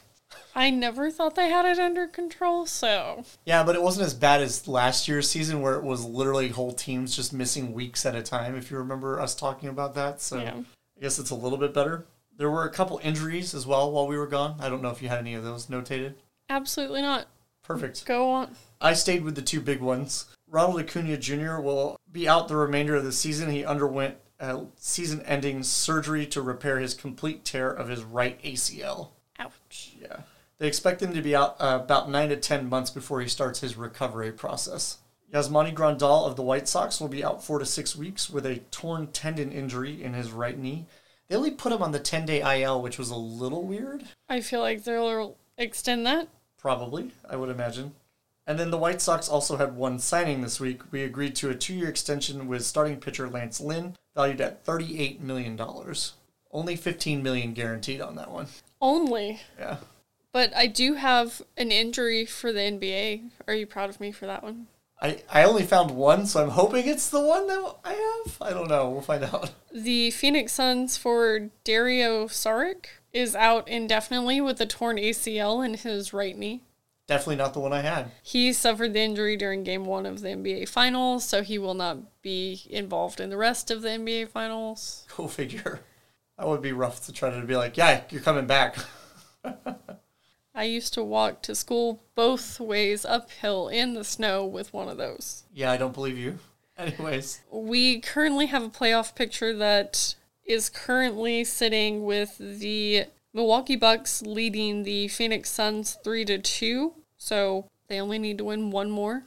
Speaker 1: I never thought they had it under control, so.
Speaker 2: Yeah, but it wasn't as bad as last year's season where it was literally whole teams just missing weeks at a time, if you remember us talking about that. So
Speaker 1: Yeah.
Speaker 2: I guess it's a little bit better. There were a couple injuries as well while we were gone. I don't know if you had any of those notated.
Speaker 1: Absolutely not.
Speaker 2: Perfect.
Speaker 1: Go on.
Speaker 2: I stayed with the two big ones. Ronald Acuna Jr. will be out the remainder of the season. He underwent a season ending surgery to repair his complete tear of his right ACL.
Speaker 1: Ouch.
Speaker 2: They expect him to be out uh, about nine to ten months before he starts his recovery process. Yasmani Grandal of the White Sox will be out four to six weeks with a torn tendon injury in his right knee. They only put him on the 10 day IL, which was a little weird.
Speaker 1: I feel like they'll extend that.
Speaker 2: Probably, I would imagine. And then the White Sox also had one signing this week. We agreed to a two year extension with starting pitcher Lance Lynn, valued at $38 million. Only 15 million guaranteed on that one.
Speaker 1: Only.
Speaker 2: Yeah.
Speaker 1: But I do have an injury for the NBA. Are you proud of me for that one?
Speaker 2: I, I only found one, so I'm hoping it's the one that I have. I don't know. We'll find out. (laughs)
Speaker 1: The Phoenix Suns for Dario Saric is out indefinitely with a torn ACL in his right knee.
Speaker 2: Definitely not the one I had.
Speaker 1: He suffered the injury during game one of the NBA Finals, so he will not be involved in the rest of the NBA Finals.
Speaker 2: Go figure. That would be rough to try to be like, yeah, you're coming back. (laughs)
Speaker 1: I used to walk to school both ways uphill in the snow with one of those.
Speaker 2: yeah, I don't believe you. (laughs) Anyways,
Speaker 1: We currently have a playoff picture that is currently sitting with the Milwaukee Bucks leading the Phoenix Suns 3 to 2. So they only need to win one more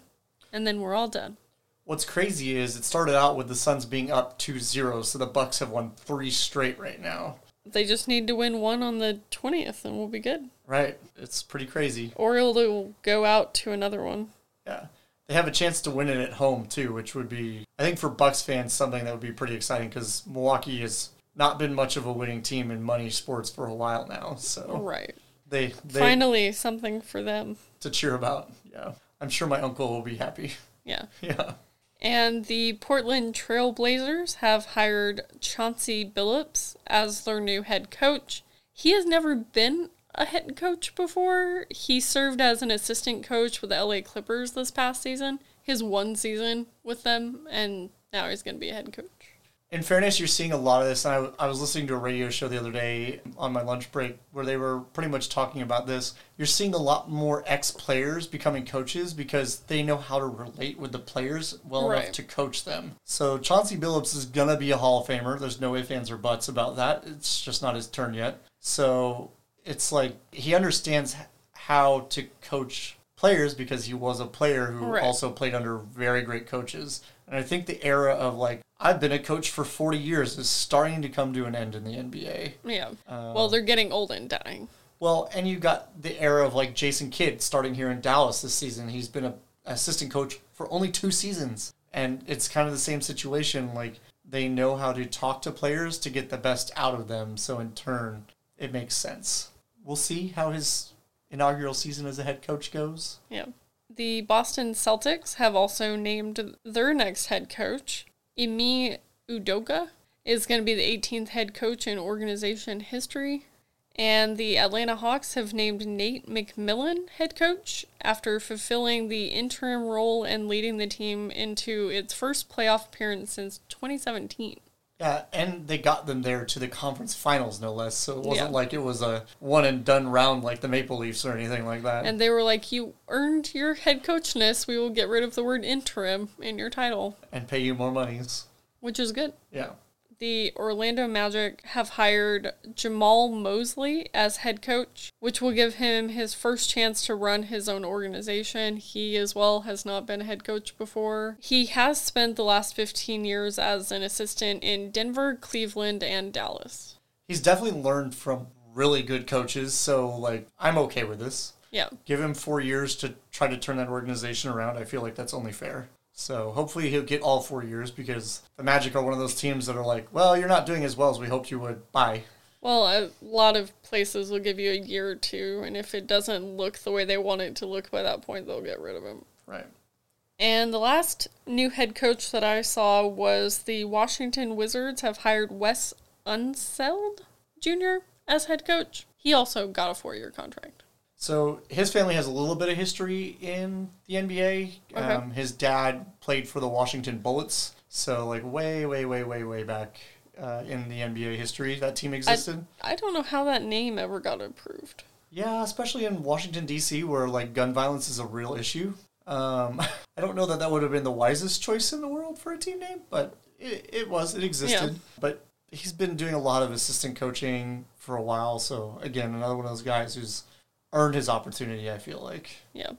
Speaker 1: and then we're all done.
Speaker 2: what's crazy is it started out with the Suns being up 2-0, so the Bucks have won three straight right now.
Speaker 1: They just need to win one on the 20th and we'll be good.
Speaker 2: Right? It's pretty crazy.
Speaker 1: Or it'll go out to another one.
Speaker 2: Yeah. They have a chance to win it at home too, which would be I think for Bucks fans something that would be pretty exciting cuz Milwaukee has not been much of a winning team in money sports for a while now. So
Speaker 1: Right.
Speaker 2: they they
Speaker 1: Finally, something for them.
Speaker 2: to cheer about. Yeah. I'm sure my uncle will be happy.
Speaker 1: Yeah. (laughs)
Speaker 2: Yeah.
Speaker 1: And the Portland Trailblazers have hired Chauncey Billups as their new head coach. He has never been a head coach before. He served as an assistant coach with the LA Clippers this past season, his one season with them, and now he's going to be a head coach.
Speaker 2: In fairness, you're seeing a lot of this. And I, I was listening to a radio show the other day on my lunch break where they were pretty much talking about this. You're seeing a lot more ex players becoming coaches because they know how to relate with the players well enough to coach them. So Chauncey Billups is going to be a Hall of Famer. There's no ifs, ands, or buts about that. It's just not his turn yet. So it's like he understands how to coach players because he was a player who
Speaker 1: Right.
Speaker 2: also played under very great coaches. And I think the era of like I've been a coach for 40 years is starting to come to an end in the NBA.
Speaker 1: Yeah.
Speaker 2: Uh,
Speaker 1: well, they're getting old and dying.
Speaker 2: Well, and you got the era of like Jason Kidd starting here in Dallas this season. He's been a assistant coach for only two seasons, and it's kind of the same situation. Like they know how to talk to players to get the best out of them, so in turn, it makes sense. We'll see how his inaugural season as a head coach goes.
Speaker 1: Yeah. The Boston Celtics have also named their next head coach. Ime Udoka is going to be the 18th head coach in organization history. And the Atlanta Hawks have named Nate McMillan head coach after fulfilling the interim role and leading the team into its first playoff appearance since 2017.
Speaker 2: Yeah, and they got them there to the conference finals, no less. So it wasn't
Speaker 1: Yeah.
Speaker 2: like it was a one and done round like the Maple Leafs or anything like that.
Speaker 1: And they were like, You earned your head coachness. We will get rid of the word interim in your title,
Speaker 2: and pay you more monies.
Speaker 1: which is good.
Speaker 2: Yeah.
Speaker 1: The Orlando Magic have hired Jamahl Mosley as head coach, which will give him his first chance to run his own organization. He, as well, has not been a head coach before. He has spent the last 15 years as an assistant in Denver, Cleveland, and Dallas.
Speaker 2: He's definitely learned from really good coaches, so like I'm okay with this.
Speaker 1: Yeah.
Speaker 2: Give him four years to try to turn that organization around. I feel like that's only fair. So hopefully he'll get all four years because the Magic are one of those teams that are like, well, you're not doing as well as we hoped you would. Bye.
Speaker 1: Well, a lot of places will give you a year or two, and if it doesn't look the way they want it to look by that point, they'll get rid of him.
Speaker 2: Right.
Speaker 1: And the last new head coach that I saw was the Washington Wizards have hired Wes Unseld Jr. as head coach. He also got a four year contract.
Speaker 2: So his family has a little bit of history in the NBA.
Speaker 1: Okay.
Speaker 2: Um, his dad played for the Washington Bullets, so like way, way, way, way, way back uh, in the NBA history, that team existed.
Speaker 1: I don't know how that name ever got approved.
Speaker 2: Yeah, especially in Washington D.C., where like gun violence is a real issue. Um, (laughs) I don't know that that would have been the wisest choice in the world for a team name, but it, it was. It existed.
Speaker 1: Yeah.
Speaker 2: But he's been doing a lot of assistant coaching for a while. So again, another one of those guys who's earned his opportunity. I feel like.
Speaker 1: Yeah.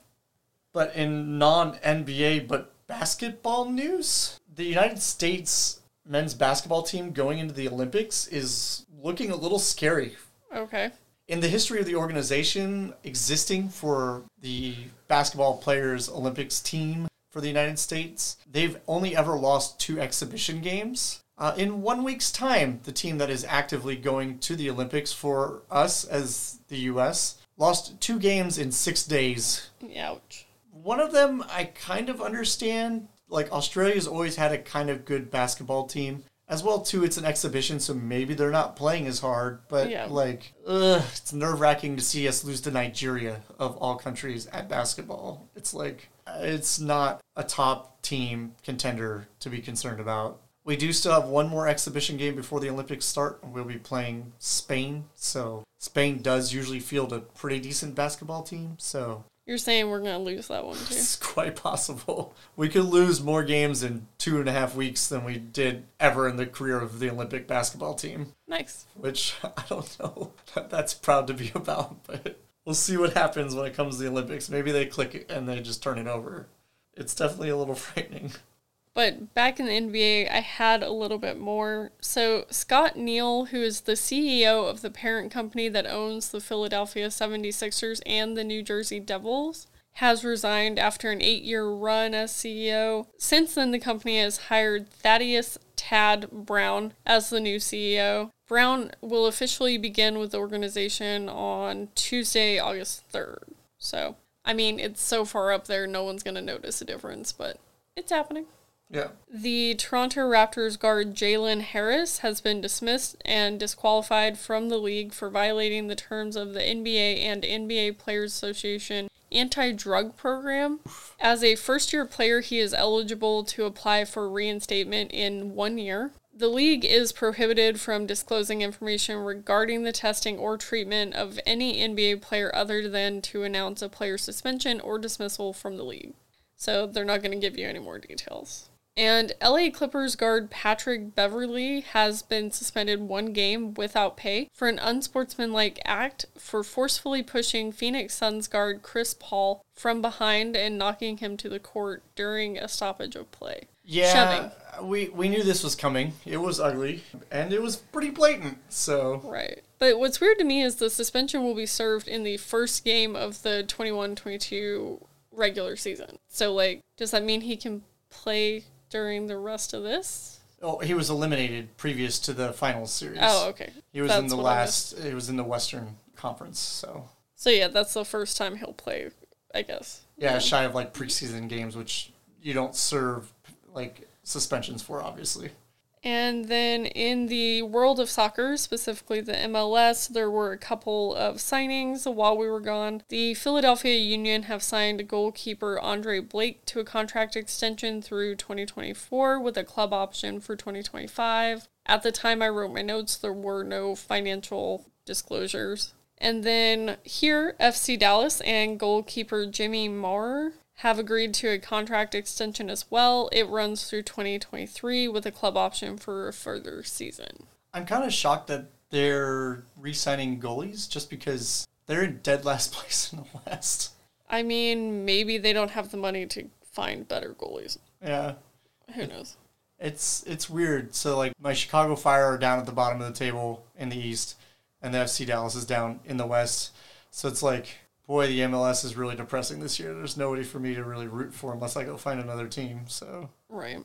Speaker 2: But in non NBA but basketball news, the United States men's basketball team going into the Olympics is looking a little scary
Speaker 1: Okay.
Speaker 2: in the history of the organization existing for the basketball players Olympics team for the United States, they've only ever lost two exhibition games. Uh, in one week's time, the team that is actively going to the Olympics for us as the U.S. lost two games in six days.
Speaker 1: Ouch.
Speaker 2: One of them I kind of understand. Like Australia's always had a kind of good basketball team. As well too, it's an exhibition, so maybe they're not playing as hard. But
Speaker 1: Yeah.
Speaker 2: like, ugh, it's nerve wracking to see us lose to Nigeria of all countries at basketball. It's like it's not a top team contender to be concerned about. We do still have one more exhibition game before the Olympics start. We'll be playing Spain, so Spain does usually field a pretty decent basketball team. So
Speaker 1: You're saying we're going to lose that one too. (laughs)
Speaker 2: it's quite possible. We could lose more games in two and a half weeks than we did ever in the career of the Olympic basketball team,
Speaker 1: Nice.
Speaker 2: which (laughs) I don't know that that's proud to be about, but we'll see what happens when it comes to the Olympics. Maybe they click it and they just turn it over. It's definitely a little (laughs) frightening.
Speaker 1: But back in the NBA, I had a little bit more. So, Scott Neal, who is the CEO of the parent company that owns the Philadelphia 76ers and the New Jersey Devils, has resigned after an eight year run as CEO. Since then, the company has hired Thaddeus Tad Brown as the new CEO. Brown will officially begin with the organization on Tuesday, August 3rd. So, I mean, it's so far up there, no one's going to notice a difference, but it's happening.
Speaker 2: Yeah.
Speaker 1: The Toronto Raptors guard Jalen Harris has been dismissed and disqualified from the league for violating the terms of the NBA and NBA Players Association anti drug program. As a first year player, he is eligible to apply for reinstatement in one year. The league is prohibited from disclosing information regarding the testing or treatment of any NBA player other than to announce a player's suspension or dismissal from the league. So they're not going to give you any more details. And LA Clippers guard Patrick Beverley has been suspended one game without pay for an unsportsmanlike act for forcefully pushing Phoenix Suns guard Chris Paul from behind and knocking him to the court during a stoppage of play.
Speaker 2: Yeah,
Speaker 1: Shoving.
Speaker 2: we we knew this was coming. It was ugly, and it was pretty blatant. So
Speaker 1: Right. But what's weird to me is the suspension will be served in the first game of the 21 22 regular season. So, like, does that mean he can play during the rest of this?
Speaker 2: oh, he was eliminated previous to the final series.
Speaker 1: Oh, okay.
Speaker 2: He was in the last. He was in the Western Conference. So
Speaker 1: So, yeah, that's the first time he'll play, I guess.
Speaker 2: yeah, shy of like preseason games, which you don't serve like suspensions for, obviously.
Speaker 1: And then in the world of soccer, specifically the MLS, there were a couple of signings while we were gone. The Philadelphia Union have signed goalkeeper Andre Blake to a contract extension through 2024 with a club option for 2025. At the time I wrote my notes, there were no financial disclosures. And then here, FC Dallas and goalkeeper Jimmy Maurer have agreed to a contract extension as well. It runs through 2023 with a club option for a further season.
Speaker 2: I'm kind of shocked that they're re-signing goalies just because they're in dead last (laughs) place in the West.
Speaker 1: I mean, maybe they don't have the money to find better goalies.
Speaker 2: Yeah.
Speaker 1: Who knows?
Speaker 2: It's it's weird. So like my Chicago Fire are down at the bottom of the table in the East, and the FC Dallas is down in the West. So it's like, boy, the MLS is really depressing this year. There's nobody for me to really root for unless I go find another team. So,
Speaker 1: Right.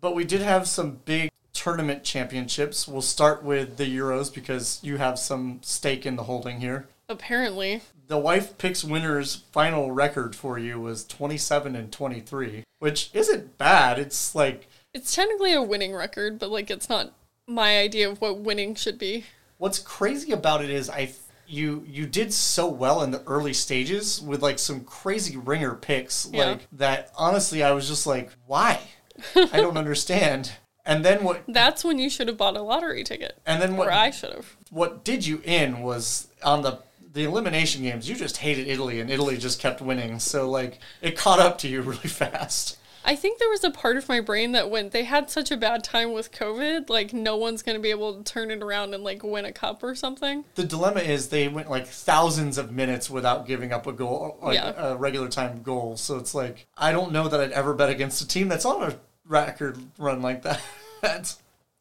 Speaker 2: but we did have some big tournament championships. We'll start with the Euros because you have some stake in the holding here.
Speaker 1: Apparently.
Speaker 2: The wife picks winners final record for you was 27 and 23, which isn't bad. It's like
Speaker 1: It's technically a winning record, but like it's not my idea of what winning should be.
Speaker 2: what's crazy about it is I you you did so well in the early stages with like some crazy ringer picks
Speaker 1: Yeah.
Speaker 2: like that honestly I was just like why (laughs) I don't understand and then what
Speaker 1: That's when you should have bought a lottery ticket.
Speaker 2: and then what
Speaker 1: I should have.
Speaker 2: what did you in was on the the elimination games you just hated Italy and Italy just kept winning so like it caught up to you really (laughs) fast
Speaker 1: I think there was a part of my brain that went, they had such a bad time with COVID, like no one's going to be able to turn it around and like win a cup or something.
Speaker 2: the dilemma is they went like thousands of minutes without giving up a goal, like
Speaker 1: Yeah.
Speaker 2: a regular time goal. So it's like I don't know that I'd ever bet against a team that's on a record run like that. (laughs)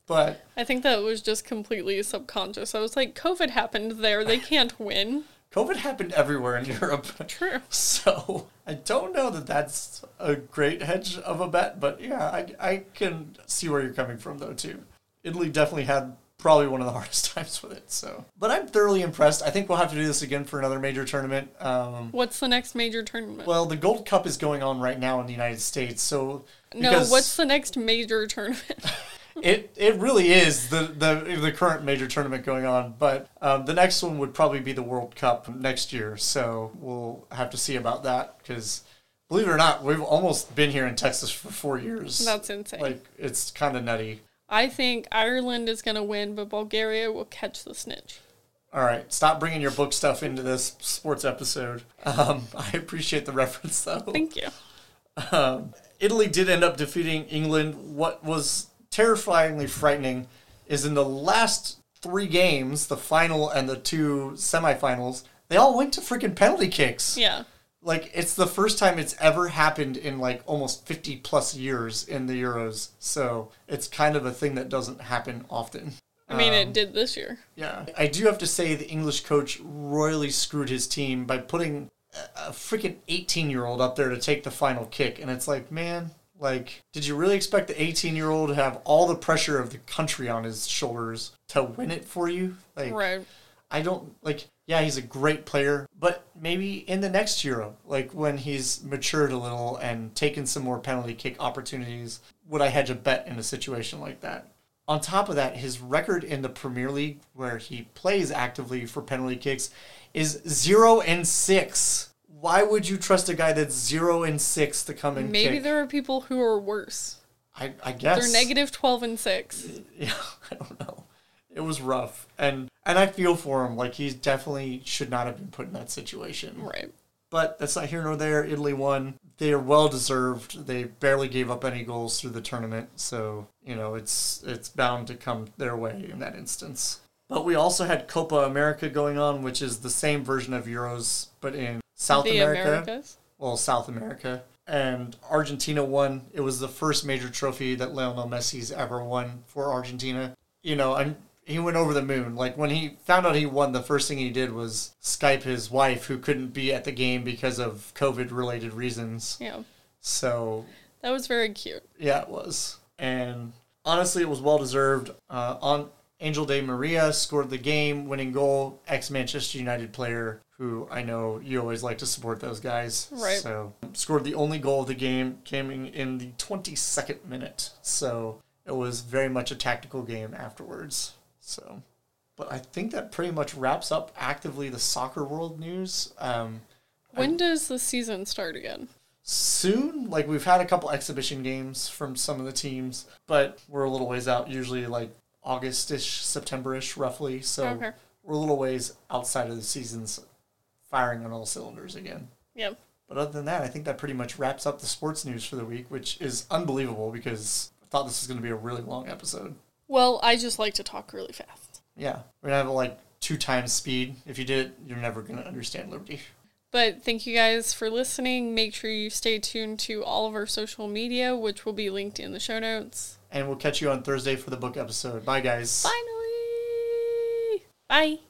Speaker 2: but
Speaker 1: I think that was just completely subconscious. I was like, COVID happened there. They can't win.
Speaker 2: COVID happened everywhere in (laughs) Europe.
Speaker 1: True.
Speaker 2: So I don't know that that's a great hedge of a bet, but yeah, I, I can see where you're coming from though too. Italy definitely had probably one of the (laughs) hardest times with it. So, but I'm thoroughly impressed. I think we'll have to do this again for another major tournament. Um,
Speaker 1: What's the next major tournament?
Speaker 2: Well, the Gold Cup is going on right now in the United States, so
Speaker 1: no, what's the next major tournament? (laughs)
Speaker 2: it it really is the the the current major tournament going on, but um, the next one would probably be the World Cup next year. So we'll have to see about that because believe it or not, we've almost been here in Texas for four years.
Speaker 1: That's insane.
Speaker 2: like it's kind of nutty.
Speaker 1: I think Ireland is going to win, but Bulgaria will catch the snitch.
Speaker 2: All right, stop bringing your book stuff into this sports episode. Um, (laughs) I appreciate the reference though.
Speaker 1: Thank you.
Speaker 2: Italy did end up defeating England. What was terrifyingly frightening is in the last three games, the final and the two semifinals, they all went to freaking penalty kicks.
Speaker 1: Yeah.
Speaker 2: Like it's the first time it's ever happened in like almost 50 plus years in the Euros. So it's kind of a thing that doesn't happen often.
Speaker 1: I mean,
Speaker 2: Um,
Speaker 1: it did this year.
Speaker 2: Yeah. I do have to say the English coach royally screwed his team by putting a- a freaking 18 year old up there to take the final kick. And it's like, man, like, did you really expect the 18 year old to have all the pressure of the country on his shoulders to win it for you? Like,
Speaker 1: Right.
Speaker 2: I don't like. Yeah, he's a great player, but maybe in the next Euro, like when he's matured a little and taken some more penalty kick opportunities, would I hedge a bet in a situation like that? On top of that, his record in the Premier League, where he plays actively for penalty kicks, is zero and six. Why would you trust a guy that's zero and six to come and
Speaker 1: Maybe
Speaker 2: kick?
Speaker 1: there are people who are worse.
Speaker 2: I, I guess
Speaker 1: They're negative 12 and 6. (laughs)
Speaker 2: yeah, I don't know. It was rough, and and I feel for him. Like he definitely should not have been put in that situation.
Speaker 1: Right.
Speaker 2: But that's not here nor there. Italy won. they are well deserved. They barely gave up any goals through the tournament, so you know it's it's bound to come their way in that instance. But we also had Copa America going on, which is the same version of Euros, but in South
Speaker 1: the
Speaker 2: America.
Speaker 1: Americas.
Speaker 2: Well, South America. And Argentina won. It was the first major trophy that Lionel Messi's ever won for Argentina. You know, and he went over the moon. Like when he found out he won, the first thing he did was Skype his wife, who couldn't be at the game because of COVID related reasons.
Speaker 1: Yeah.
Speaker 2: So
Speaker 1: That was very cute.
Speaker 2: yeah, it was. And honestly, it was well deserved. Uh, on Angel Di Maria scored the game winning goal, ex Manchester United player who I know you always like to support those guys.
Speaker 1: Right.
Speaker 2: So scored the only goal of the game, coming in the 22nd minute. So it was very much a tactical game afterwards. So, but I think that pretty much wraps up actively the soccer world news. Um,
Speaker 1: When does the season start again?
Speaker 2: soon. Like we've had a couple exhibition games from some of the teams, but we're a little ways out. Usually like August-ish, September-ish, roughly. So
Speaker 1: Okay.
Speaker 2: we're a little ways outside of the season's firing on all cylinders again.
Speaker 1: Yep.
Speaker 2: But other than that, I think that pretty much wraps up the sports news for the week, which is unbelievable because I thought this was going to be a really long episode.
Speaker 1: Well, I just like to talk really fast.
Speaker 2: Yeah, we're gonna have like two times speed. If you did it, you're never gonna understand Liberty.
Speaker 1: But thank you guys for listening. Make sure you stay tuned to all of our social media, which will be linked in the show notes.
Speaker 2: And we'll catch you on Thursday for the book episode. Bye, guys.
Speaker 1: Finally! Bye.